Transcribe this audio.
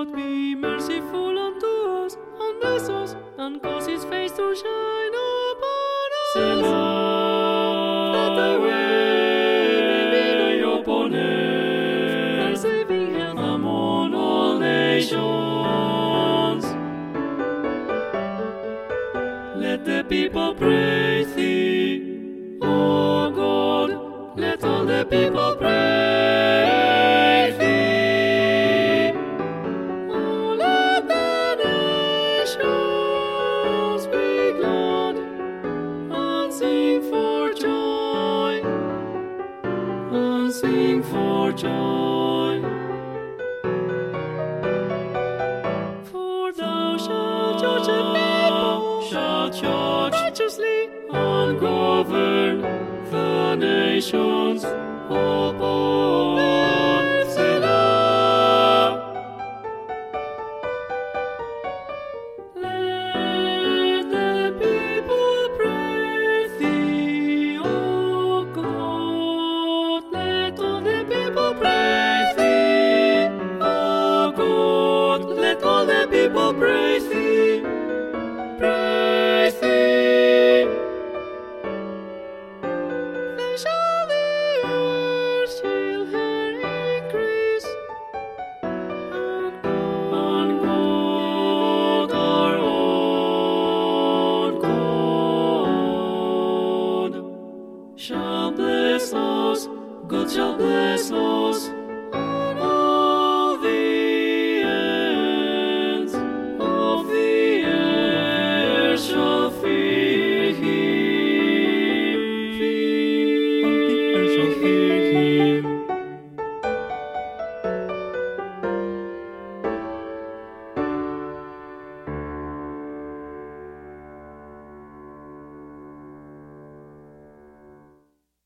Lord be merciful unto us, and bless us, and cause his face to shine upon us. Selah, that thy way may be upon us, saving health among all nations. Let the people praise thee, O God, let all the people praise sing for joy. For thou shalt judge the people Shall judge righteously. and govern the nations shall bless us. God shall bless us.